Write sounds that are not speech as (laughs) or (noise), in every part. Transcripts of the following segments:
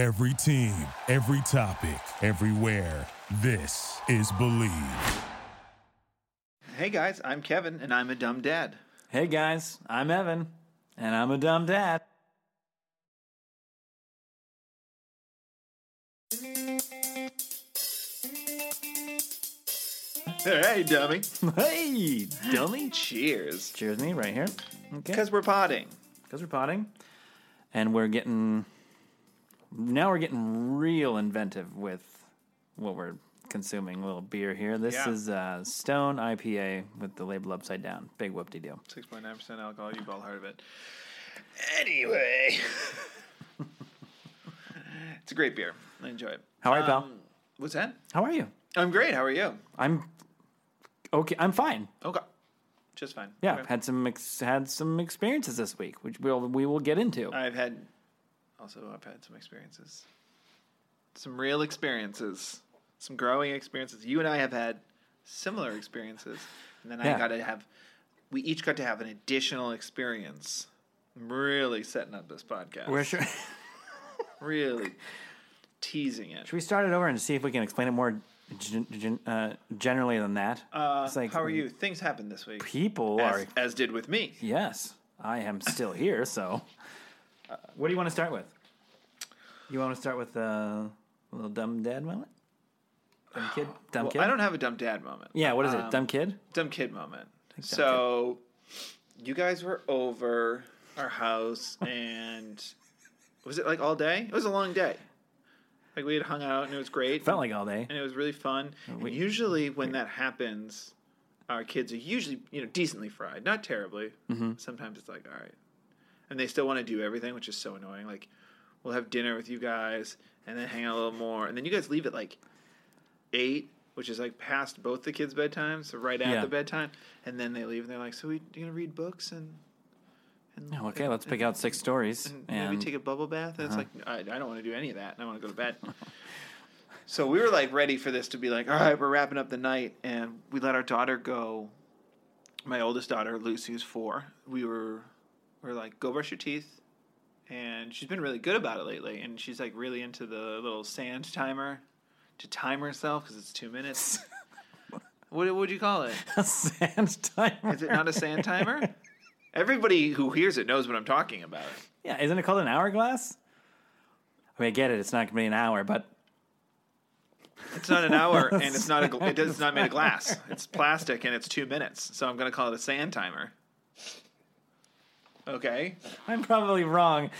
Every team, every topic, everywhere. This is Believe. Hey guys, I'm Kevin and I'm a dumb dad. Hey guys, I'm Evan, and I'm a dumb dad. Hey, dummy. Hey, dummy. Cheers. Cheers me right here. Okay. Because we're potting. Because we're potting. And we're getting. Now we're getting real inventive with what we're consuming. A little beer here. This Yeah. is uh, Stone IPA with the label upside down. Big whoop de doo. 6.9% alcohol, you've all heard of it. Anyway. (laughs) it's a great beer. I enjoy it. How are you, pal? Um, What's that? How are you? I'm great. How are you? I'm okay. I'm fine. Okay. Just fine. Yeah, Okay. had some ex- had some experiences this week, which we'll we will get into. I've had, also, I've had some experiences. Some real experiences. Some growing experiences. You and I have had similar experiences. And then I got to have, we each got to have an additional experience. I'm really setting up this podcast. We're sure. (laughs) really teasing it. Should we start it over and see if we can explain it more gen- gen- uh, generally than that? Uh, It's like how are you? Things happened this week. People As, are. as did with me. Yes, I am still here. So, what do you want to start with? You want to start with uh, a little dumb dad moment? Dumb kid? (sighs) Dumb Well, kid? I don't have a dumb dad moment. Yeah, what is it? Um, Dumb kid? Dumb kid moment. So, you guys were over our house, (laughs) and was it like all day? It was a long day. Like we had hung out, and it was great. Felt like all day. and it was really fun. And we- usually, when that happens, our kids are usually you know decently fried, not terribly. Mm-hmm. Sometimes it's like all right, and they still want to do everything, which is so annoying. Like we'll have dinner with you guys, and then hang out a little more, and then you guys leave at like eight, which is like past both the kids' bedtimes, so right at Yeah. the bedtime, and then they leave, and they're like, "So we you gonna read books and." and Oh, okay, let's pick out six stories. and And, Uh-huh. maybe take a bubble bath. And it's like I, I don't want to do any of that. and I want to go to bed. (laughs) so we were like ready for this to be like, all right, we're wrapping up the night, and we let our daughter go. My oldest daughter, Lucy, who's four. We were, we are like, go brush your teeth, and she's been really good about it lately. And she's like really into the little sand timer to time herself because it's two minutes. (laughs) what would you call it? a sand timer. Is it not a sand timer? Everybody who hears it knows what I'm talking about. Yeah, isn't it called an hourglass? I mean, I get it. It's not going to be an hour, but It's not an hour, (laughs) and it's not a. It does, it's not made of glass. It's plastic, and it's two minutes. So I'm going to call it a sand timer. Okay. I'm probably wrong.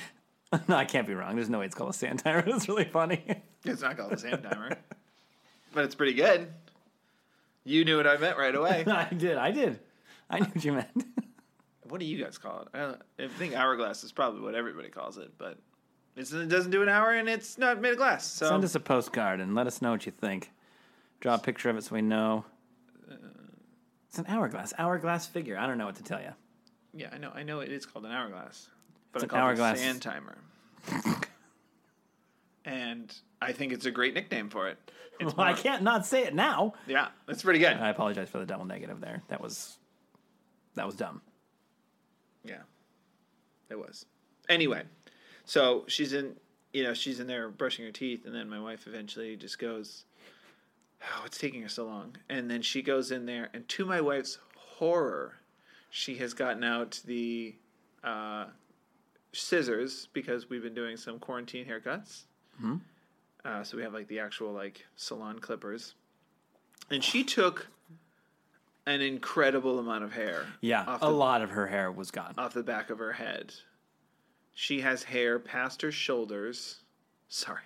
(laughs) no, I can't be wrong. There's no way it's called a sand timer. (laughs) It's really funny. It's not called a sand timer, but it's pretty good. You knew what I meant right away. (laughs) I did. I did. I knew what you meant. What do you guys call it? I, I think hourglass is probably what everybody calls it, but it's, it doesn't do an hour, and it's not made of glass. So Send us a postcard and let us know what you think. Draw a picture of it so we know. Uh, it's an hourglass. Hourglass figure. I don't know what to tell you. Yeah, I know. I know it is called an hourglass, but It's I an call hourglass. it a sand timer. (laughs) and I think it's a great nickname for it. It's Well, I can't not say it now. Yeah, that's pretty good. I apologize for the double negative there. That was that was dumb. Yeah, it was. Anyway, so she's in, you know, she's in there brushing her teeth, and then my wife eventually just goes, "Oh, it's taking her so long." And then she goes in there, and to my wife's horror, she has gotten out the uh, scissors because we've been doing some quarantine haircuts. Uh, so we have like the actual like salon clippers, and she took an incredible amount of hair. Yeah, a the lot of her hair was gone. off the back of her head. She has hair past her shoulders. Sorry.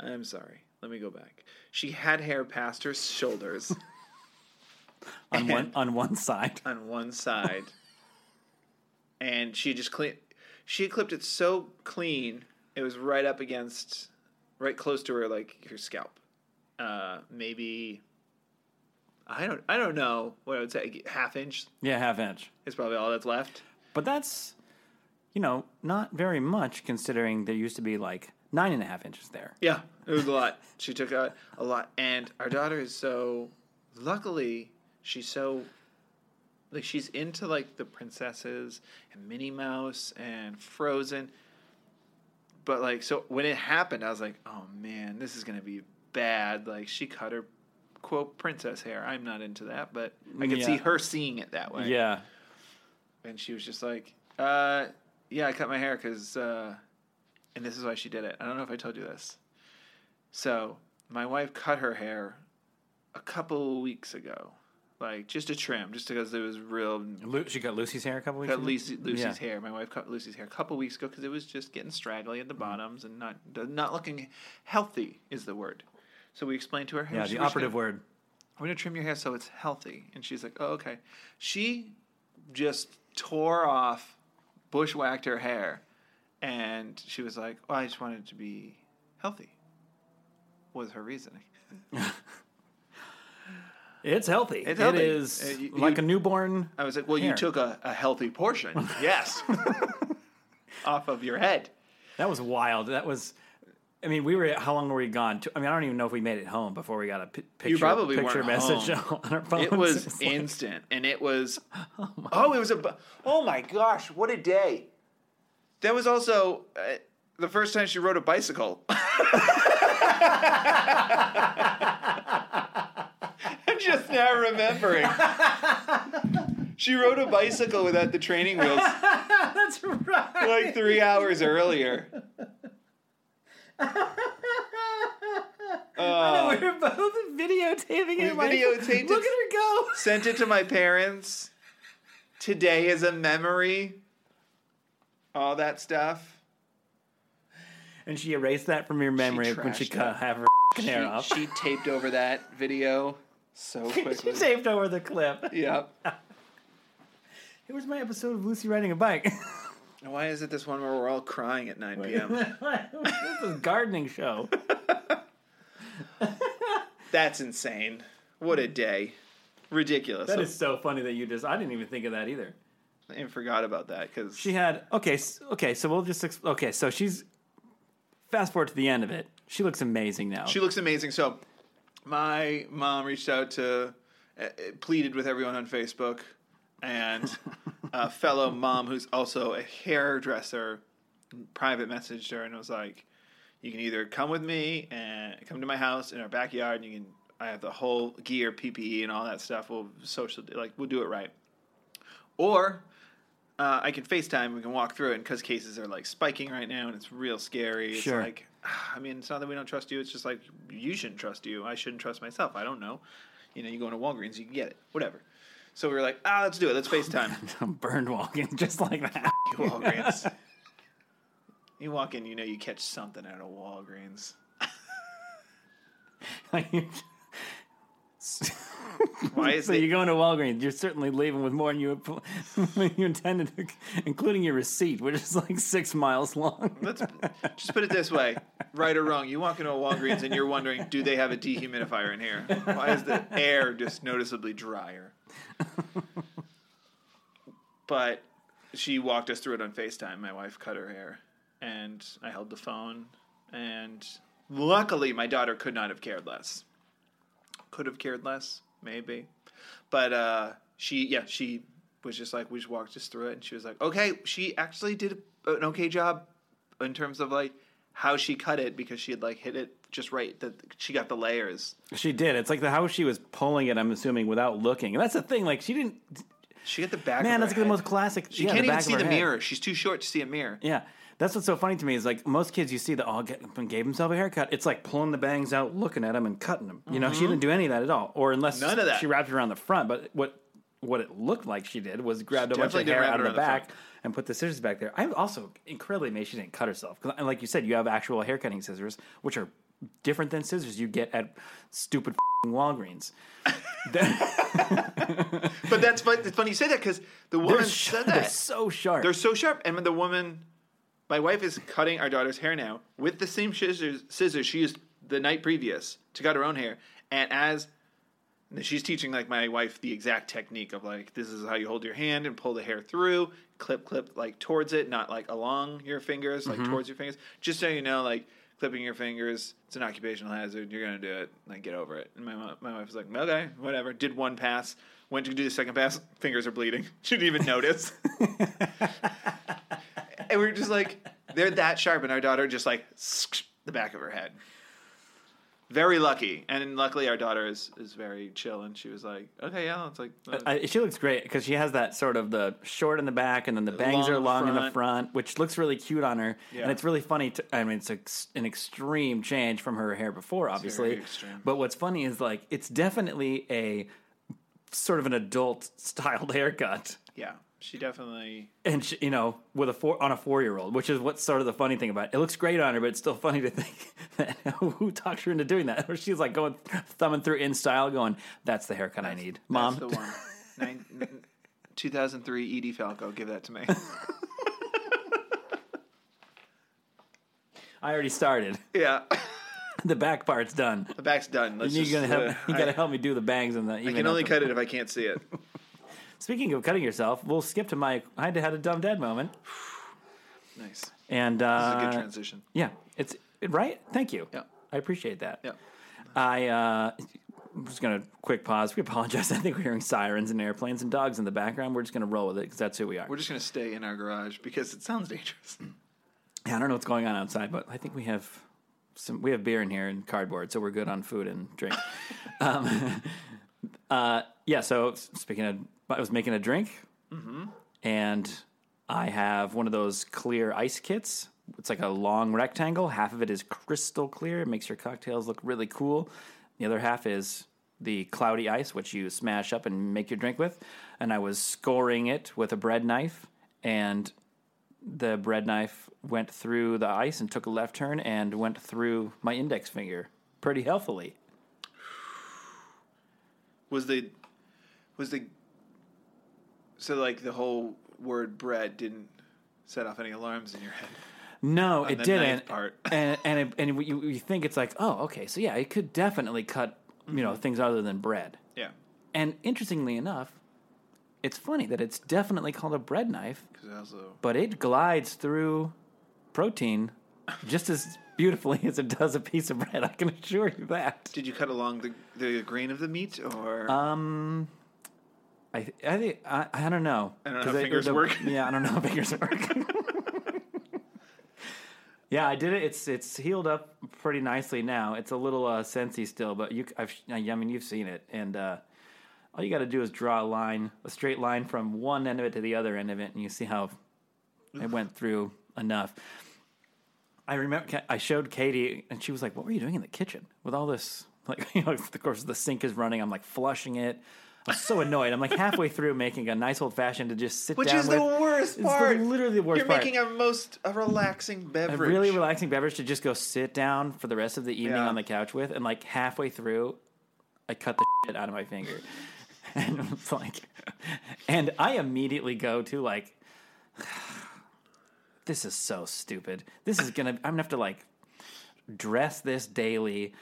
I'm sorry. Let me go back. She had hair past her shoulders (laughs) on one on one side. on one side. And she just clean she clipped it so clean it was right up against right close to her like her scalp. Uh maybe I don't I don't know what I would say half inch Yeah, half inch. is probably all that's left. But that's you know not very much considering there used to be like nine and a half inches there. Yeah, it was a lot. She took out a lot, and our daughter is so. Luckily, she's so. Like she's into like the princesses and Minnie Mouse and Frozen. but like, so when it happened, I was like, oh man, this is gonna be bad. Like, she cut her quote princess hair. I'm not into that, but I could see her seeing it that way. Yeah. and she was just like, uh, "Yeah, I cut my hair because," uh, and this is why she did it. I don't know if I told you this. So my wife cut her hair a couple weeks ago, like just a trim, just because it was real. Lu- she got Lucy's hair a couple weeks Cut ago? Lucy, Lucy's Yeah. hair. My wife cut Lucy's hair a couple weeks ago because it was just getting straggly at the mm. bottoms and not not looking healthy is the word. So we explained to her. hey, Yeah, the operative gonna- word. we're gonna trim your hair so it's healthy. And she's like, oh, okay. She just tore off, bushwhacked her hair, and she was like, well, I just wanted it to be healthy. Was her reasoning? (laughs) It's healthy. It's healthy. It is Uh, you- like you- a newborn. I was like, well, Hair. you took a, a healthy portion, (laughs) yes, off of your head. That was wild. That was. I mean, we were. How long were we gone? I mean, I don't even know if we made it home before we got a pi- picture. probably picture message home. (laughs) on our phones. It was like- instant, and it was. (laughs) Oh, it was a. Oh my gosh! What a day! That was also uh, the first time she rode a bicycle. I'm just now remembering. She rode a bicycle without the training wheels (laughs) That's right. like three hours earlier. (laughs) Oh. Uh, we were both videotaping it. We like, videotaped Look it. at her go. Sent it to my parents. Today is a memory. All that stuff. And she erased that from your memory when she cut it. have her She, hair off. she taped over that video so (laughs) quickly. She, quickly. taped over the clip. Yep. (laughs) It was my episode of Lucy riding a bike. (laughs) And Why is it this one where we're all crying at 9 p.m.? this is a gardening show. That's insane. What a day. Ridiculous. That is so funny that you just. I didn't even think of that either. I forgot about that because She had okay, s- okay. So we'll just ex- okay. So she's fast forward to the end of it. She looks amazing now. she looks amazing. So my mom reached out to, uh, uh, pleaded with everyone on Facebook, and (laughs) a fellow mom who's also a hairdresser private messaged her and was like, "You can either come with me and come to my house in our backyard, and you can. I have the whole gear, PPE, and all that stuff. We'll social like we'll do it right, or." Uh, I can FaceTime. We can walk through it because cases are like spiking right now, and it's real scary. It's Sure. like, (sighs) I mean, it's not that we don't trust you. It's just like you shouldn't trust you. I shouldn't trust myself. I don't know. You know, you go into Walgreens, you can get it, whatever. So we were like, ah, let's do it. Let's FaceTime. (laughs) I'm burned walking (laughs) just like that. (laughs) Walgreens. you walk in, you know, you catch something out of Walgreens. Why (laughs) is so it? you go into Walgreens, you're certainly leaving with more than you (laughs) you intended, to, (laughs) including your receipt, which is like six miles long. Let's just put it this way, right or wrong. You walk into a Walgreens and you're wondering, do they have a dehumidifier in here? Why is the air just noticeably drier? But she walked us through it on FaceTime. My wife cut her hair, and I held the phone. And luckily, my daughter could not have cared less. Could have cared less, maybe. But uh, she, yeah, she was just like, we just walked us through it, and she was like, okay, she actually did an okay job in terms of like how she cut it because she had like hit it just right. That she got the layers. She did. It's like the how she was pulling it. I'm assuming without looking, and that's the thing. Like she didn't. She got the back. Man, that's her the most classic. She yeah, can't even see the head. mirror. She's too short to see a mirror. Yeah, that's what's so funny to me is like most kids you see that all get gave himself a haircut. It's like pulling the bangs out, looking at them, and cutting them. You know, she didn't do any of that at all, or unless Mm-hmm. None of that. she wrapped it around the front. But what what it looked like she did was grabbed a bunch of hair out of the back front. and put the scissors back there. I'm also incredibly amazed she didn't cut herself because, like you said, you have actual hair cutting scissors, which are different than scissors you get at stupid f***ing Walgreens. (laughs) But that's fun, it's funny you say that because the woman They're, sh- said they're that. so sharp. They're so sharp. And when the woman, my wife is cutting our daughter's hair now with the same scissors, scissors she used the night previous to cut her own hair. And as and she's teaching like my wife the exact technique of like this is how you hold your hand and pull the hair through, clip, clip like towards it, not like along your fingers, like mm-hmm. towards your fingers. Just so you know, like clipping your fingers, it's an occupational hazard. You're gonna do it. Like get over it. And my my wife was like, okay, whatever. Did one pass. Went to do the second pass. Fingers are bleeding. (laughs) She didn't even notice. (laughs) and we were just like, They're that sharp, and our daughter just like the back of her head. Very lucky, and luckily our daughter is is very chill, and she was like, "Okay, yeah, it's like uh, I, she looks great because she has that sort of the short in the back, and then the bangs Long are long in the front. front, which looks really cute on her. Yeah. And it's really funny. To, I mean, it's ex, an extreme change from her hair before, obviously. But what's funny is like it's definitely a sort of an adult styled (laughs) haircut. yeah." She definitely and she, you know with a four on a four year old, which is what's sort of the funny thing about it. It looks great on her, but it's still funny to think (laughs) that (laughs) who talked her into doing that. (laughs) Or she's like going thumbing through InStyle, going, "That's the haircut I need, mom." That's the one. Nine, 2003 Edie Falco. Give that to me. I already started. yeah, The back part's done. the back's done. Let's You just, gotta help. uh, you gotta I, help me do the bangs and the. I can only cut it if I can't see it. Speaking of cutting yourself, we'll skip to my. I had a dumb dead moment, (sighs) Nice. and This is uh, a good transition. yeah, it's right. Thank you. Yeah. I appreciate that. Yeah. I uh, I'm just gonna quick pause. We apologize. (laughs) I think we're hearing sirens and airplanes and dogs in the background. We're just gonna roll with it because that's who we are. We're just gonna stay in our garage because it sounds dangerous. (clears throat) Yeah, I don't know what's going on outside, but I think we have some. We have beer in here and cardboard, so we're good on food and drink. (laughs) um, (laughs) uh, yeah. So speaking of, I was making a drink, mm-hmm. and I have one of those clear ice kits. It's like a long rectangle. Half of it is crystal clear. It makes your cocktails look really cool. The other half is the cloudy ice, which you smash up and make your drink with. And I was scoring it with a bread knife, and the bread knife went through the ice and took a left turn and went through my index finger pretty healthily. Was the was the so like the whole word bread didn't set off any alarms in your head? No, it didn't. part. and and it, and you, you think it's like, oh, okay, so yeah, it could definitely cut, you know, things other than bread. Yeah, And interestingly enough, it's funny that it's definitely called a bread knife, also but it glides through protein just as beautifully (laughs) as it does a piece of bread. I can assure you that. did you cut along the the grain of the meat or Um, I I think I, I don't know. I don't know how fingers work. (laughs) Yeah, I don't know how fingers work. (laughs) yeah, I did it. It's it's healed up pretty nicely now. It's a little uh, sensy still, but you I've I mean you've seen it, and uh, all you got to do is draw a line, a straight line from one end of it to the other end of it, and you see how it went through enough. I remember I showed Katie, and she was like, "What were you doing in the kitchen with all this?" Like, (laughs) you know, of course the sink is running. I'm like flushing it. I'm so annoyed. I'm like halfway through making a nice old fashioned to just sit which down Which is with. the worst It's the- part. literally the worst You're part. making a most a relaxing a beverage. really relaxing beverage to just go sit down for the rest of the evening Yeah. on the couch with, and like halfway through, I cut the (laughs) shit out of my finger, (laughs) and it's like, and I immediately go to like, (sighs) this is so stupid. This is gonna. I'm gonna have to like dress this daily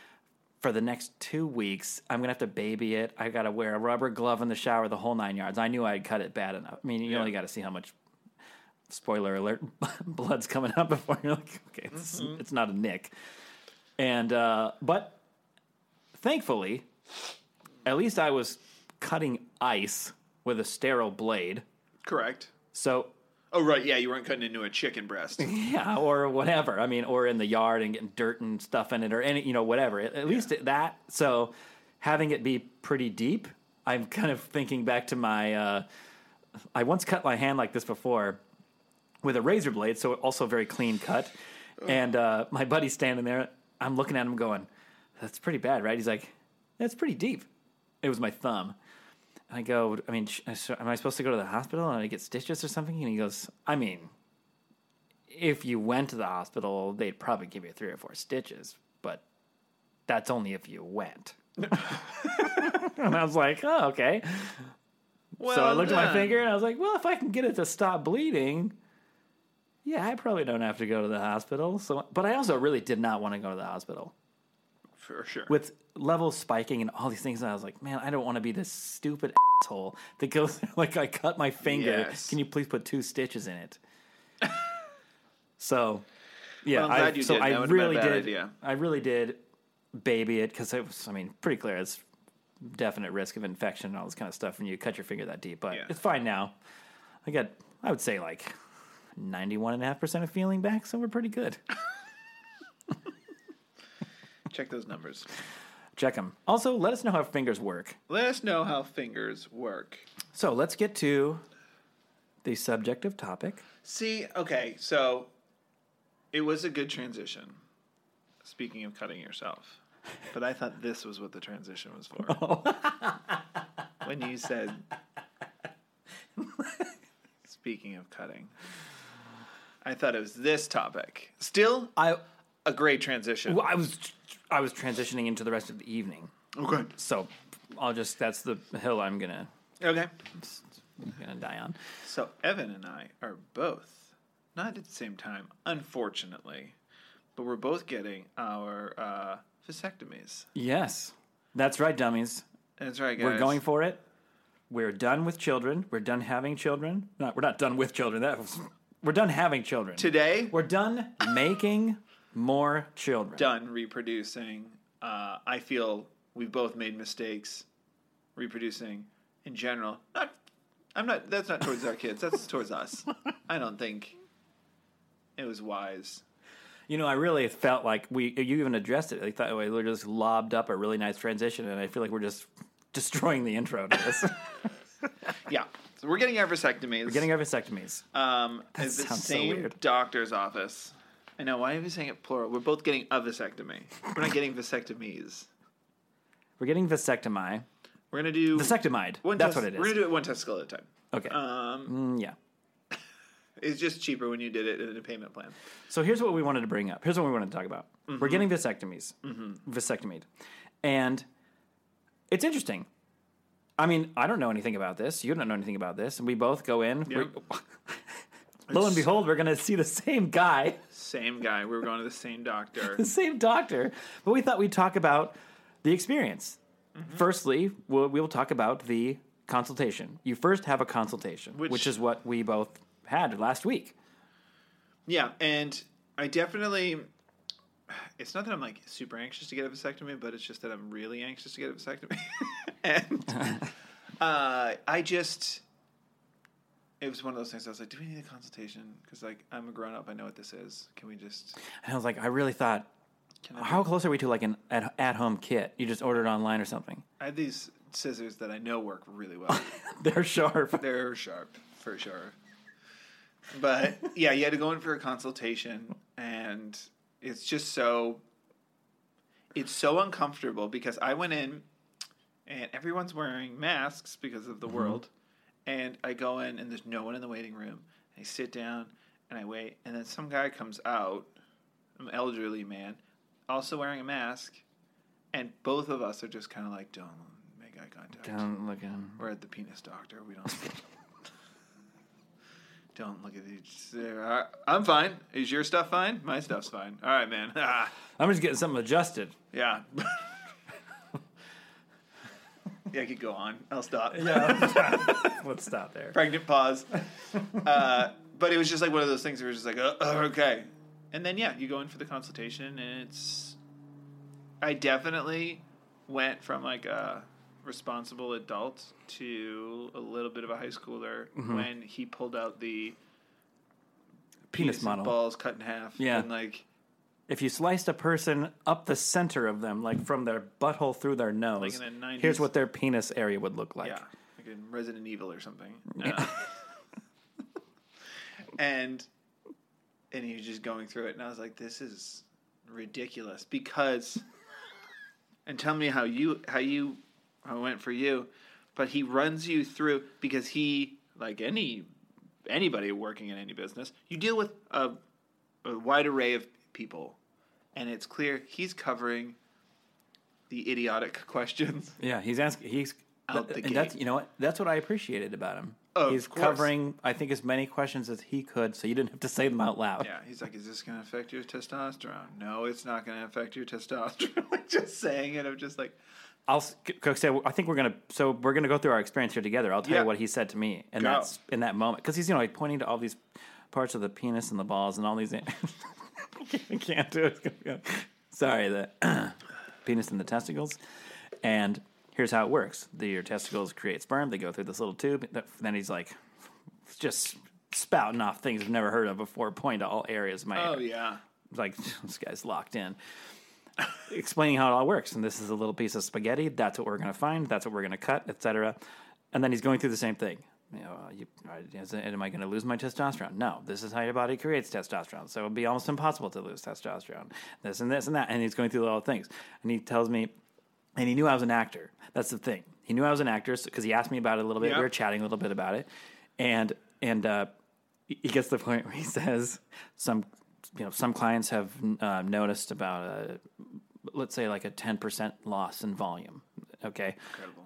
for the next two weeks. I'm gonna have to baby it. I gotta wear a rubber glove in the shower, the whole nine yards. I knew I'd cut it bad enough. I mean, you Yeah. only got to see how much. Spoiler alert: (laughs) blood's coming up before you're like, okay, it's, it's not a nick. And uh, but thankfully, at least I was cutting ice with a sterile blade. Correct. So Oh right, yeah, you weren't cutting into a chicken breast. (laughs) yeah, or whatever. I mean, or in the yard and getting dirt and stuff in it, or any, you know, whatever. At, at least that. So having it be pretty deep, I'm (laughs) kind of thinking back to my. Uh, I once cut my hand like this before with a razor blade, so also very clean cut. And uh, my buddy's standing there. I'm looking at him, going, "That's pretty bad, right?" He's like, "That's pretty deep." It was my thumb. I go, I mean, am I supposed to go to the hospital and I get stitches or something? And he goes, I mean, if you went to the hospital, they'd probably give you three or four stitches, but that's only if you went. (laughs) and I was like, oh, okay. Well so I looked at my finger and I was like, well, if I can get it to stop bleeding, yeah, I probably don't have to go to the hospital. So, but I also really did not want to go to the hospital for sure. with levels spiking and all these things. And I was like, man, I don't want to be this stupid asshole that goes (laughs) like I cut my finger. Yes. Can you please put two stitches in it? so, yeah, Well, I, so did. I That would've been a really did. idea. I really did baby it because it was. I mean, pretty clear. It's definite risk of infection and all this kind of stuff when you cut your finger that deep. But Yeah. it's fine now. I got. I would say like 91.5% of feeling back, so we're pretty good. (laughs) Check those numbers. Check them. Also, let us know how fingers work. Let us know how fingers work. So let's get to the subjective topic. See, okay, so it was a good transition. Speaking of cutting yourself, but I thought this was what the transition was for. (laughs) Oh. when you said, speaking of cutting, I thought it was this topic. Still, I a great transition. well, I was I was transitioning into the rest of the evening. Okay. So I'll just that's the hill I'm gonna Okay. gonna die on. So Evan and I are both not at the same time, unfortunately, but we're both getting our uh, vasectomies. Yes. That's right, dummies. That's right, guys. We're going for it. We're done with children. We're done having children. Not we're not done with children. That was, we're done having children. today. We're done making more children. done reproducing. Uh, I feel we've both made mistakes reproducing in general. Not, I'm not. That's not towards our kids. That's towards us. (laughs) I don't think it was wise. You know, I really felt like we you even addressed it. I thought we were just lobbed up a really nice transition, and I feel like we're just (laughs) destroying the intro to this. (laughs) Yeah. So we're getting our vasectomies. we're getting our vasectomies. um at the sounds so same weird. doctor's office. I know. Why are we saying it plural? We're both getting a vasectomy. We're not getting vasectomies. We're getting vasectomy. We're gonna do Vasectomide. One That's tes- what it is. We're gonna do it one testicle at a time. Okay. Um, Mm, yeah. (laughs) it's just cheaper when you did it in a payment plan. So here's what we wanted to bring up. Here's what we wanted to talk about. Mm-hmm. We're getting vasectomies, vasectomied, and it's interesting. I mean, I don't know anything about this. You don't know anything about this, and we both go in. Yep. we- (laughs) Lo and behold, we're going to see the same guy, Same guy. We were going to the same doctor. (laughs) the same doctor, but we thought we'd talk about the experience. Mm-hmm. Firstly, we'll, we will talk about the consultation. You first have a consultation, which, Which- is what we both had last week. yeah, and I definitely. It's not that I'm like super anxious to get a vasectomy, but it's just that I'm really anxious to get a vasectomy. (laughs) and (laughs) uh, I just. It was one of those things. I was like, "Do we need a consultation?" Because like I'm a grown up, I know what this is. Can we just? And I was like, I really thought, Can I, how close are we to like an at, at home kit? You just ordered online or something. I have these scissors that I know work really well. (laughs) They're sharp. (laughs) They're sharp for sure. But yeah, you had to go in for a consultation, and it's just so. It's so uncomfortable because I went in, and everyone's wearing masks because of the mm-hmm. world, and I go in and there's no one in the waiting room. I sit down and I wait, and then some guy comes out, an elderly man, also wearing a mask, and both of us are just kind of like, don't make eye contact. Don't look at him. We're at the penis doctor. We don't. (laughs) (laughs) don't look at each. other. I'm fine. Is your stuff fine? My stuff's fine. All right, man. (laughs) I'm just getting something adjusted. yeah. Yeah, I could go on. I'll stop. Yeah. (laughs) Let's stop there. Pregnant pause. Uh, but it was just like one of those things where it's just like, uh, uh, okay. And then yeah, you go in for the consultation, and it's. I definitely went from like a responsible adult to a little bit of a high schooler when he pulled out the Penis and model. balls cut in half. Yeah. and like If you sliced a person up the center of them, like from their butthole through their nose, Like in the 90s. here's what their penis area would look like. yeah, like in Resident Evil or something. Uh, (laughs) and and he was just going through it, and I was like, this is ridiculous because. And tell me how you how you how it went for you, but he runs you through because he like any anybody working in any business, you deal with a, a wide array of people, and it's clear he's covering the idiotic (laughs) questions. Yeah, he's asking. He's Out the and that's you know what? That's what I appreciated about him. Of he's course. covering, I think, as many questions as he could, so you didn't have to say them out loud. Yeah, he's like, "Is this going to affect your testosterone?" No, it's not going to affect your testosterone. (laughs) just saying it, I'm just like, I'll s- c- c- say. I think we're gonna. So we're gonna go through our experience here together. I'll tell Yeah. you what he said to me, and Go. that's in that moment because he's you know like pointing to all these parts of the penis and the balls and all these. (laughs) (laughs) I can't do it. It's gonna go- Sorry, the (clears throat) penis and the testicles, and here's how it works: the, your testicles create sperm. They go through this little tube. Then he's like, just spouting off things I've never heard of before, pointing to all areas of my Oh yeah. like (laughs) this guy's locked in. Explaining how it all works, and this is a little piece of spaghetti. That's what we're going to find. That's what we're going to cut, etc. And then he's going through the same thing. You know, uh, you, is am I going to lose my testosterone? No. This is how your body creates testosterone, so it would be almost impossible to lose testosterone. This and this and that, and he's going through all the things. And he tells me, and he knew I was an actor. That's the thing. He knew I was an actor because he asked me about it a little bit. Yep. We were chatting a little bit about it, and and uh, he he gets to the point where he (laughs) says some you know some clients have uh, noticed about a let's say like a 10% loss in volume okay.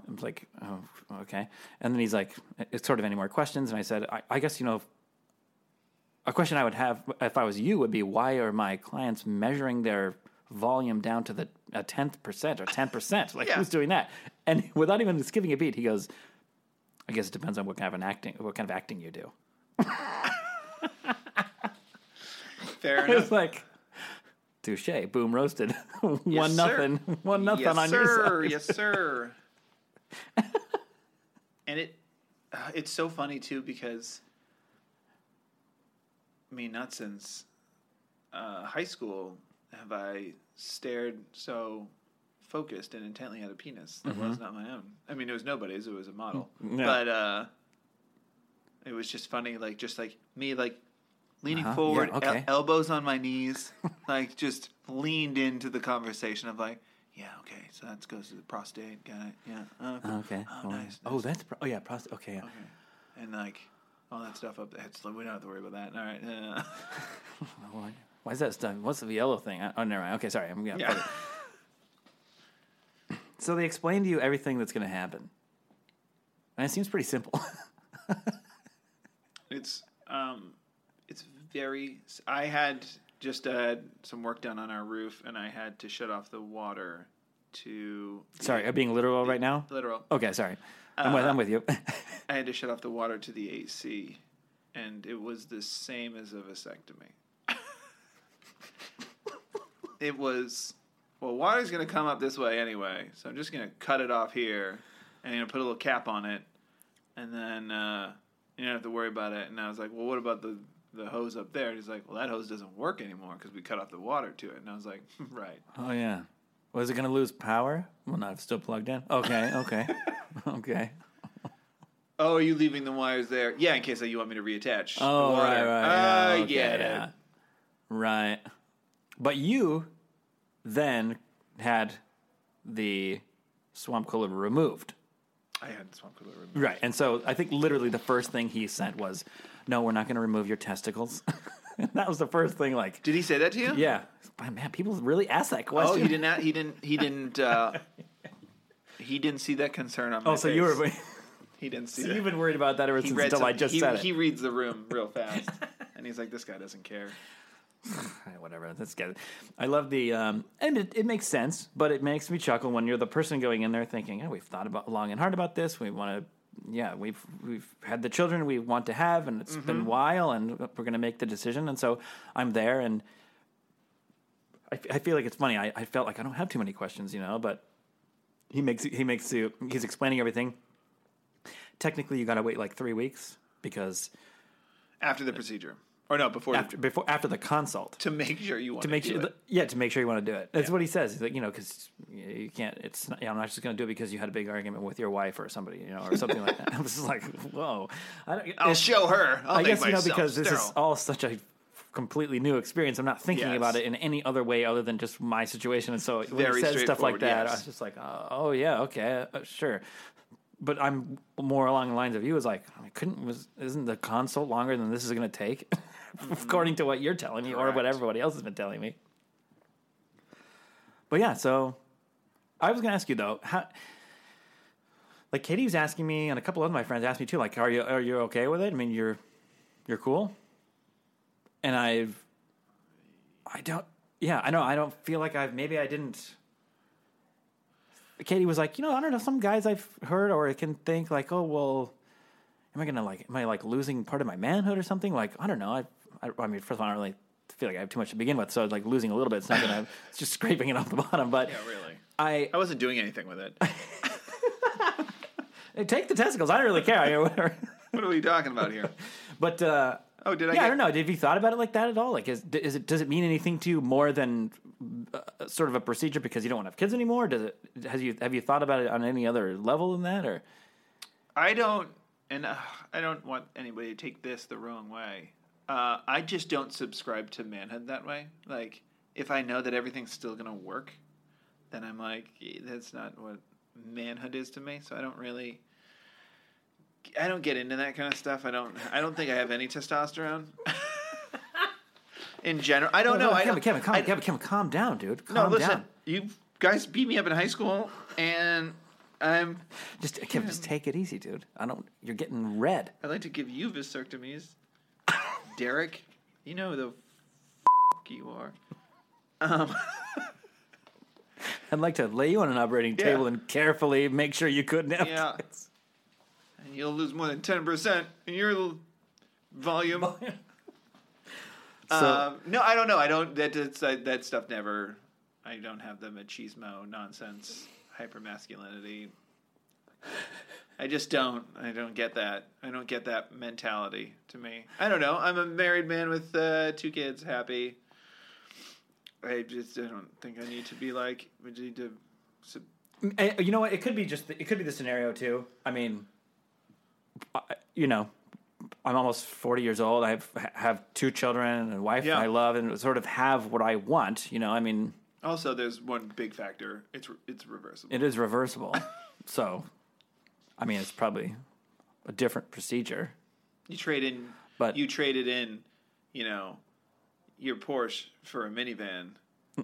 I'm like oh okay. And then he's like it's sort of any more questions? And i said i, I guess you know a question i would have if i was you would be why are my clients measuring their volume down to the a tenth percent or 10% like Yeah. who's doing that? And without even skipping a beat he goes i guess it depends on what kind of an acting what kind of acting you do. (laughs) Fair (laughs) enough. like touche, boom roasted, (laughs) one Yes, sir. nothing, (laughs) one nothing yes, on sir. your side. Yes, sir. (laughs) and it, uh, it's so funny too because, I mean, not since uh, high school have I stared so focused and intently at a penis that was not my own. I mean, it was nobody's. It was a model, Mm-hmm. Yeah. but uh, it was just funny. Like just like me, like leaning Uh-huh. forward, Yeah, okay. el- elbows on my knees, (laughs) like just leaned into the conversation of like, yeah, okay, so that goes to the prostate. Got it. Yeah. Oh, cool. Okay. Oh, nice. Oh, nice. that's pro- oh yeah, prostate. Okay. yeah. Okay. And like all that stuff up there. It's, we don't have to worry about that. All right. Uh, (laughs) Why, is that stuff? What's the yellow thing? Oh, never mind. Okay, sorry. I'm gonna. yeah. (laughs) So they explain to you everything that's going to happen, and it seems pretty simple. It's um, very. I had just uh, some work done on our roof, and I had to shut off the water to. sorry, I'm being literal right now. literal. Okay, sorry. I'm, with, I'm with you. (laughs) I had to shut off the water to the AC, and it was the same as a vasectomy. (laughs) it was, well, water's going to come up this way anyway, so I'm just going to cut it off here, and I'm going to put a little cap on it, and then uh, you don't have to worry about it. And I was like, well, what about the the hose up there? And he's like, well, that hose doesn't work anymore because we cut off the water to it. And I was like, (laughs) right. oh yeah. Was it going to lose power? Well, not if it's still plugged in. Okay. Okay. (laughs) okay. Oh, are you leaving the wires there? Yeah, in case that you want me to reattach. Oh, the water. right, right. I yeah, okay, get it. yeah. Right. But you then had the swamp cooler removed. I had swamp cooler removed. Right. And so I think literally the first thing he sent was, no, we're not going to remove your testicles. (laughs) that was the first thing, like, Did he say that to you? yeah. But man, people really ask that question. Oh, he didn't. He didn't. He didn't. Uh, he didn't see that concern on my Oh, so face. you were. (laughs) He didn't see So that. you've been worried about that ever he since until some- I just he, said it. He reads the room real fast, (laughs) and he's like, "This guy doesn't care." (sighs) whatever. That's good. I love the, um, and it, it makes sense, but it makes me chuckle when you're the person going in there thinking, "Oh, we've thought about long and hard about this. We want to, yeah, we've we've had the children we want to have, and it's been a while, and we're going to make the decision." And so I'm there, and I, f- I feel like it's funny. I, I felt like I don't have too many questions, you know, but he makes he makes you he's explaining everything. Technically, you got to wait like three weeks because After the procedure, or no, before after the, before after the consult to make sure you want to make sure, it. yeah, to make sure you want to do it. That's what he says. He's like, you know, because you can't. It's not, you know, I'm not just going to do it because you had a big argument with your wife or somebody, you know, or something like that. I was just like, whoa. I, don't, I'll it's- show her. I'll I guess you know because this is all such a completely new experience. I'm not thinking Yes. about it in any other way other than just my situation. And so when Very he said stuff like that, I was just like, oh, oh yeah, okay, uh, sure. But I'm more along the lines of you. Is like, I mean, couldn't was isn't the consult longer than this is going to take, (laughs) (laughs) according to what you're telling me or what everybody else has been telling me. But yeah, so I was going to ask you though, how like Katie was asking me, and a couple of my friends asked me too. Like, are you are you okay with it? I mean, you're you're cool. And I've, I don't, yeah, I know. I don't feel like I've. Maybe I didn't. Katie was like, you know, I don't know. Some guys I've heard or I can think like, oh well, am I gonna like, am I like losing part of my manhood or something? Like, I don't know. I, I, I mean, first of all, I don't really feel like I have too much to begin with, so I was like losing a little bit, it's not gonna, it's (laughs) just scraping it off the bottom. But Yeah, really. I, I wasn't doing anything with it. (laughs) Take the testicles. I don't really care. I mean, whatever. (laughs) what are we talking about here? But uh, Oh, did I? yeah, get, I don't know. Have you thought about it like that at all? Like, is, is it does it mean anything to you more than uh, sort of a procedure because you don't want to have kids anymore? Does it? Has you have you thought about it on any other level than that, or I don't, and uh, I don't want anybody to take this the wrong way. Uh, I just don't subscribe to manhood that way. Like, if I know that everything's still gonna work, then I'm like, "Eh, that's not what manhood is to me. So I don't really. I don't get into that kind of stuff. I don't. I don't think I have any testosterone. In general, I don't know. I Kevin, Kevin, calm, I- Kevin, Kevin, calm down, dude. Calm no, listen. down. You guys beat me up in high school, and I'm. Just Kevin, just take it easy, dude. I don't. You're getting red. I'd like to give you vasectomies, Derek. You know who the f- you are. Um, (laughs) I'd like to lay you on an operating Yeah. table and carefully make sure you couldn't have Yeah. kids. and you'll lose more than ten percent in your l- volume. (laughs) So um, no, I don't know. I don't. That that, that stuff never. I don't have the machismo nonsense, hyper masculinity. (laughs) I just don't. I don't get that. I don't get that mentality to me. I don't know. I'm a married man with uh, two kids, happy. I just I don't think I need to be like. We need to. sub- Eh, you know what? It could be just. It could be the scenario too. I mean, I, you know, I'm almost 40 years old. I have have two children and a wife Yeah. I love, and sort of have what I want. You know, I mean, Also, there's one big factor. It's it's reversible. it is reversible. (laughs) so, I mean, it's probably a different procedure. You trade in, But- you traded in, you know, your Porsche for a minivan.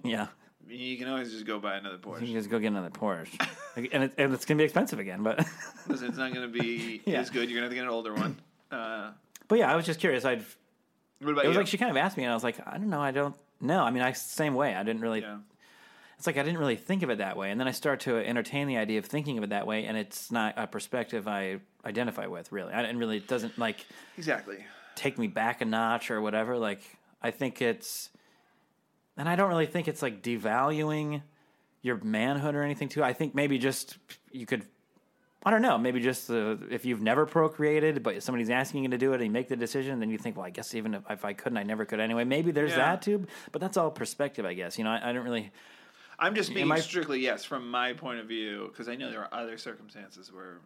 Yeah. You can always just go buy another Porsche. You Porsche. just go get another Porsche, and, it, and it's gonna be expensive again. But (laughs) Listen, it's not going to be (laughs) Yeah. as good. You're going to have to get an older one. Uh, but yeah, I was just curious. I'd what about it was you? like she kind of asked me, and I was like, I don't know, I don't know. I mean, I same way. I didn't really. yeah. It's like I didn't really think of it that way, and then I start to entertain the idea of thinking of it that way, and it's not a perspective I identify with. Really, I didn't really. It doesn't like Exactly. take me back a notch or whatever. Like I think it's, and I don't really think it's like devaluing your manhood or anything too. I think maybe just you could, I don't know, maybe just uh, if you've never procreated, but somebody's asking you to do it and you make the decision, then you think, well, I guess even if, if I couldn't, I never could anyway. Maybe there's Yeah. that too, but that's all perspective, I guess. You know, I, I don't really. I'm just being I- strictly yes from my point of view because I know there are other circumstances where,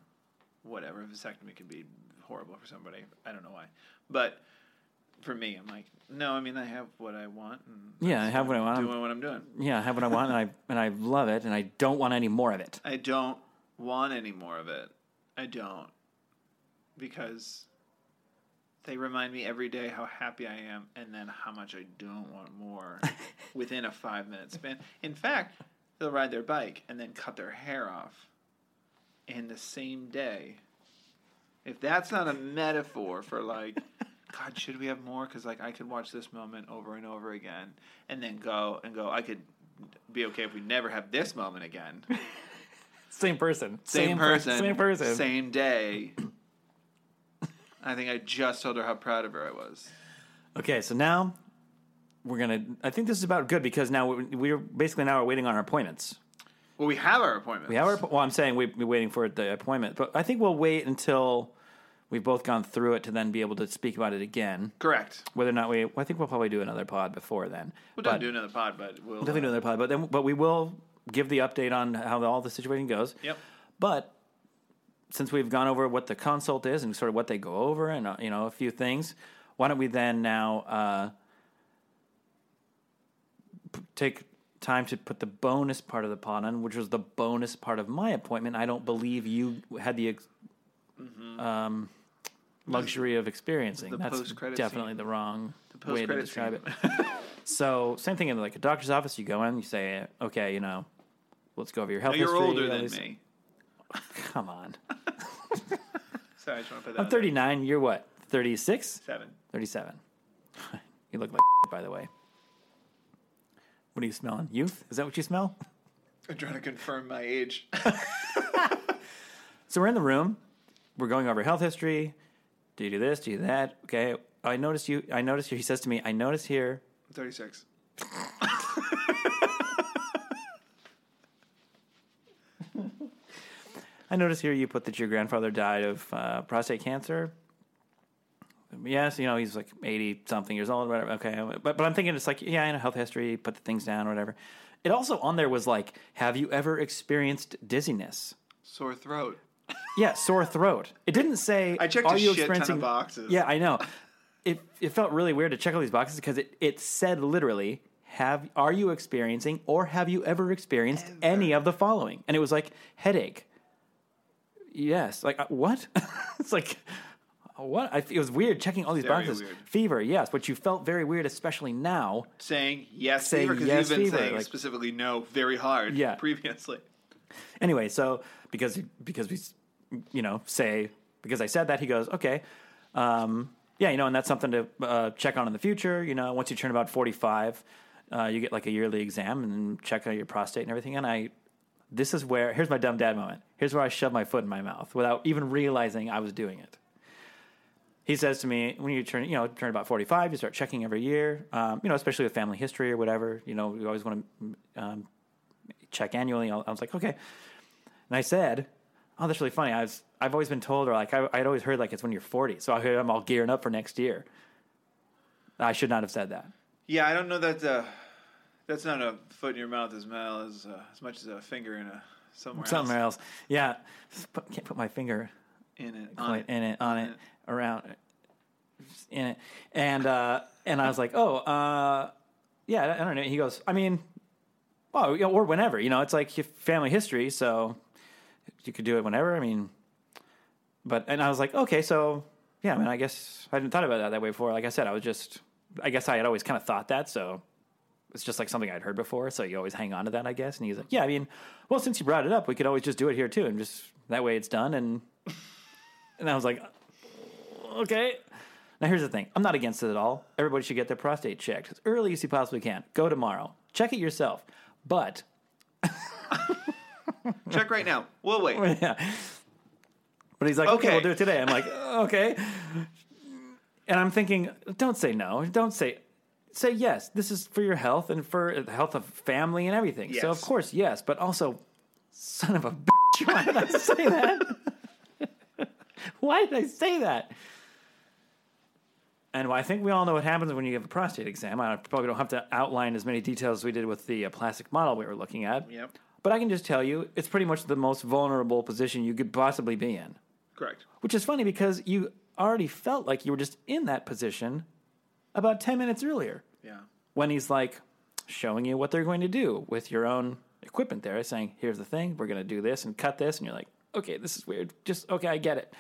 whatever vasectomy could be horrible for somebody. I don't know why, but for me, I'm like, no. I mean, I have what I want. And Yeah, I have what I want. Doing what I'm doing. Yeah, I have what I want, and I (laughs) and I love it, and I don't want any more of it. I don't want any more of it. I don't. Because they remind me every day how happy I am and then how much I don't want more (laughs) within a five minute span. In fact, they'll ride their bike and then cut their hair off in the same day. If that's not a metaphor for like, (laughs) God, should we have more? Because like I could watch this moment over and over again, and then go and go. I could be okay if we never have this moment again. (laughs) Same person, Same, per- person, same person. same day. (clears throat) I think I just told her how proud of her I was. Okay, so now we're gonna. I think this is about good because now we- we're basically now we're waiting on our appointments. Well, we have our appointment. We have our. Well, I'm saying we, we're waiting for the appointment, but I think we'll wait until we've both gone through it to then be able to speak about it again. correct. Whether or not we, I think we'll probably do another pod before then. We'll but, definitely do another pod, but we'll definitely do another pod, but then but we will give the update on how all the situation goes. Yep. But since we've gone over what the consult is and sort of what they go over and uh, you know a few things, why don't we then now uh, p- take time to put the bonus part of the pod on, which was the bonus part of my appointment. I don't believe you had the ex- um, luxury of experiencing. The That's definitely scene. the wrong The way to describe scene. it. (laughs) So same thing in like a doctor's office. You go in, you say, okay, you know, let's go over your health No, you're history. older than me. (laughs) Come on. Sorry, I just want to put that. I'm out there. 39. You're what? 36? Seven. 37. (laughs) you look like (laughs) by the way. What are you smelling? Youth? Is that what you smell? I'm trying to confirm my age. (laughs) So we're in the room. We're going over health history. Do you do this? Do you do that? Okay. I notice you. I notice here. He says to me, I notice here. I'm 36. I notice here you put that your grandfather died of uh, prostate cancer. yes, you know, he's like eighty something years old, whatever. Okay, but but I'm thinking it's like, yeah, I know health history, put the things down, or whatever. It also on there was like, have you ever experienced dizziness? Sore throat. (laughs) Yeah, sore throat. It didn't say. I checked are a you shit ton of experiencing boxes. Yeah, I know. It it felt really weird to check all these boxes because it it said literally, have are you experiencing or have you ever experienced any of the following? And it was like headache. Yes, like uh, what? (laughs) it's like what? I, it was weird checking all these Very boxes. weird. Fever, yes, but you felt very weird, especially now. Saying yes Saying fever because yes you've been fever, saying like- specifically no very hard Yeah. previously. Anyway, so because because we, you know, say because I said that, he goes, okay, um, yeah, you know, and that's something to uh, check on in the future. You know, once you turn about forty five, uh, you get like a yearly exam and check out your prostate and everything. And I, this is where here's my dumb dad moment. Here's where I shoved my foot in my mouth without even realizing I was doing it. He says to me, when you turn, you know, turn about 45, you start checking every year, um, you know, especially with family history or whatever, you know, you always want to um, check annually. I was like, okay. And I said, oh, that's really funny. I was, I've always been told, or like, I, I'd always heard like it's when you're 40. So I heard I'm all gearing up for next year. I should not have said that. Yeah, I don't know that. Uh, that's not a foot in your mouth as well as uh, as much as a finger in a somewhere Something else. else. Yeah. Put- can't put my finger in it. quite it. in it, on it, it. around in it, and uh, and I was like, oh, uh, yeah, I don't know. He goes, I mean, well, you know, or whenever, you know, it's like family history, so you could do it whenever. I mean, but and I was like, okay, so yeah, I mean, I guess I hadn't thought about that that way before. Like I said, I was just, I guess I had always kind of thought that, so. It's just like something I'd heard before, so you always hang on to that, I guess. And he's like, "Yeah, I mean, well, since you brought it up, we could always just do it here too, and just that way it's done." And and I was like, okay. Now here's the thing: I'm not against it at all. Everybody should get their prostate checked as early as you possibly can. Go tomorrow. Check it yourself. But (laughs) Check right now. We'll wait. (laughs) yeah. But he's like, okay, Okay. we'll do it today. I'm like, (laughs) okay. And I'm thinking, don't say no. Don't say say yes. This is for your health and for the health of family and everything. So of course, yes. But also, son of a bitch, (laughs) why did I say that? (laughs) why did I say that? And I think we all know what happens when you have a prostate exam. I probably don't have to outline as many details as we did with the uh, plastic model we were looking at. Yep. But I can just tell you, it's pretty much the most vulnerable position you could possibly be in. Correct. Which is funny because you already felt like you were just in that position about 10 minutes earlier Yeah. when he's like showing you what they're going to do with your own equipment there, saying, here's the thing, we're going to do this and cut this. And you're like, okay, this is weird. Just, okay, I get it.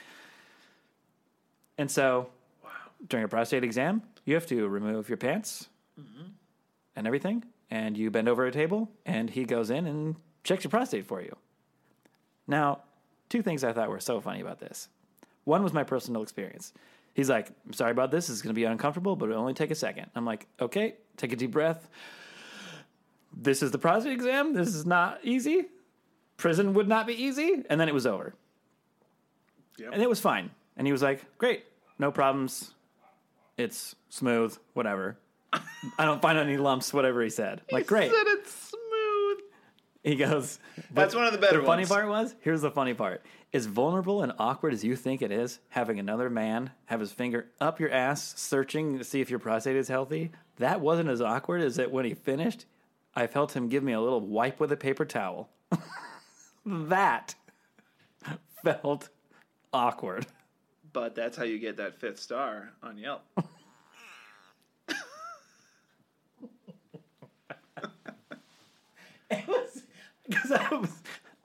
And so wow. during a prostate exam, you have to remove your pants mm-hmm. and everything. And you bend over a table, and he goes in and checks your prostate for you. Now, two things I thought were so funny about this. One was my personal experience. He's like, I'm sorry about this. It's going to be uncomfortable, but it'll only take a second. I'm like, okay, take a deep breath. This is the prostate exam. This is not easy. Prison would not be easy. And then it was over. Yep. And it was fine. And he was like, great, no problems. It's smooth, whatever. (laughs) I don't find any lumps, whatever he said. Like, great. Said. He goes, That's one of the better the funny ones. part was here's the funny part. As vulnerable and awkward as you think it is, having another man have his finger up your ass, searching to see if your prostate is healthy, that wasn't as awkward as that when he finished, I felt him give me a little wipe with a paper towel. (laughs) that felt awkward. But that's how you get that fifth star on Yelp. It was (laughs) because I was.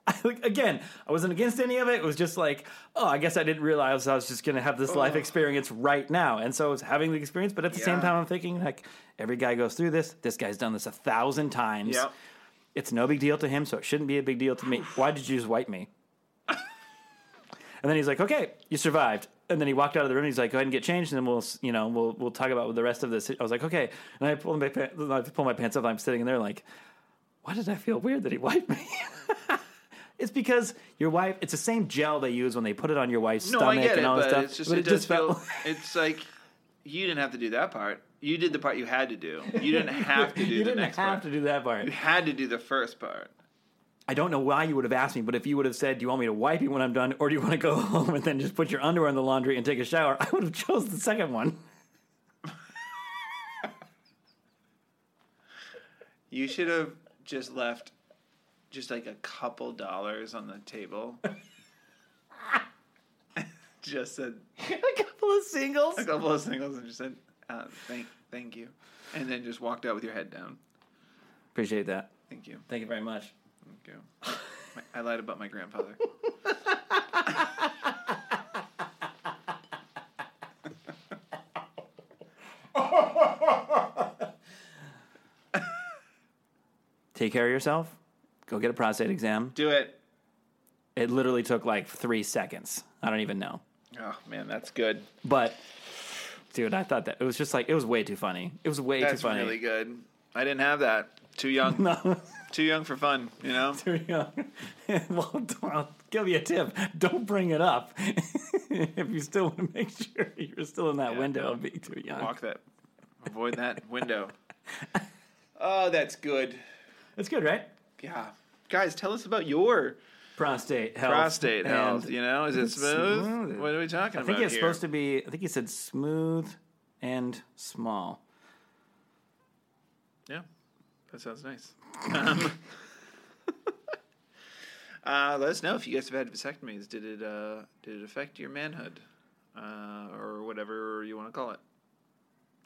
I, like, again, I wasn't against any of it. It was just like, oh, I guess I didn't realize I was just going to have this life experience right now. And so I was having the experience, but at the same time, I'm thinking, like, every guy goes through this. This guy's done this a thousand times. Yep. It's no big deal to him, so it shouldn't be a big deal to me. Why did you just wipe me? (laughs) and then he's like, okay, you survived. And then he walked out of the room. He's like, go ahead and get changed, and then we'll, you know, we'll we'll talk about the rest of this. I was like, okay. And I pull my pa- I pull my pants up. I'm sitting in there like, why did I feel weird that he wiped me? (laughs) it's because your wife. It's the same gel they use when they put it on your wife's No, stomach I get and all but that stuff. it's just but it, does felt. feel. (laughs) It's like you didn't have to do that part. You did the part you had to do. You didn't (laughs) have to do you the didn't next have part. to do that part. You had to do the first part. I don't know why you would have asked me, but if you would have said, "Do you want me to wipe you when I'm done, or do you want to go home and then just put your underwear in the laundry and take a shower?" I would have chose the second one. You should have just left just like a couple dollars on the table. (laughs) just said (laughs) a couple of singles. a couple of singles and just said uh, thank thank you, and then just walked out with your head down. Appreciate that. Thank you. Thank you very much. Thank you. I lied about my grandfather. (laughs) Take care of yourself. Go get a prostate exam. Do it. It literally took like three seconds. I don't even know. Oh man, that's good. But, dude, I thought that it was just like, it was way too funny. It was way That's too funny. really good. I didn't have that. Too young. (laughs) No, Too young for fun. You know. (laughs) too young. (laughs) well, I'll give you a tip. Don't bring it up. if you still want to make sure you're still in that Yeah, window no. of being too young. Walk that. Avoid that window. Oh, that's good. That's good, right? Yeah. Guys, tell us about your Prostate health. prostate health. You know, is it smooth? smooth. What are we talking about? I about think it's here? supposed to be, I think he said smooth and small. Yeah, that sounds nice. Um, (laughs) uh, let us know if you guys have had vasectomies. Did it uh, did it affect your manhood, uh, or whatever you want to call it?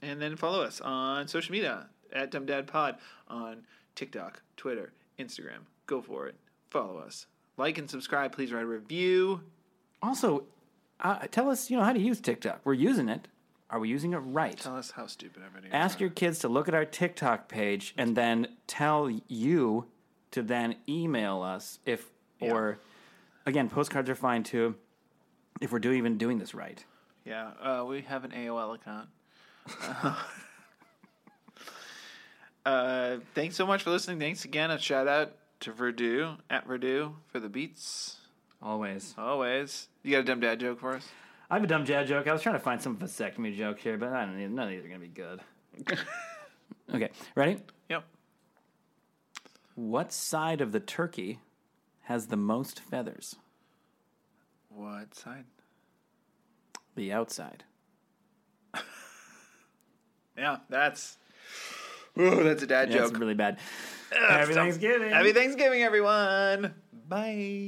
And then follow us on social media at Dumb Dad Pod on TikTok, Twitter, Instagram. Go for it. Follow us. Like and subscribe. Please write a review. Also, uh, tell us, you know, how to use TikTok. We're using it. Are we using it right? Tell us how stupid everybody is. Ask your kids to look at our TikTok page and then tell you to then email us if, or again, postcards are fine too. If we're do, even doing this right. Yeah, uh, we have an AOL account. (laughs) (laughs) uh, thanks so much for listening. Thanks again. A shout out to Verdue at Verdue for the beats. Always. Always. You got a dumb dad joke for us? I have a dumb dad joke. I was trying to find some vasectomy joke here, but I don't need, none of these are going to be good. (laughs) okay, ready? Yep. What side of the turkey has the most feathers? What side? The outside. (laughs) Yeah, that's. Ooh, that's a dad That's joke. really bad. That's Happy dumb. Thanksgiving. Happy Thanksgiving, everyone. Bye.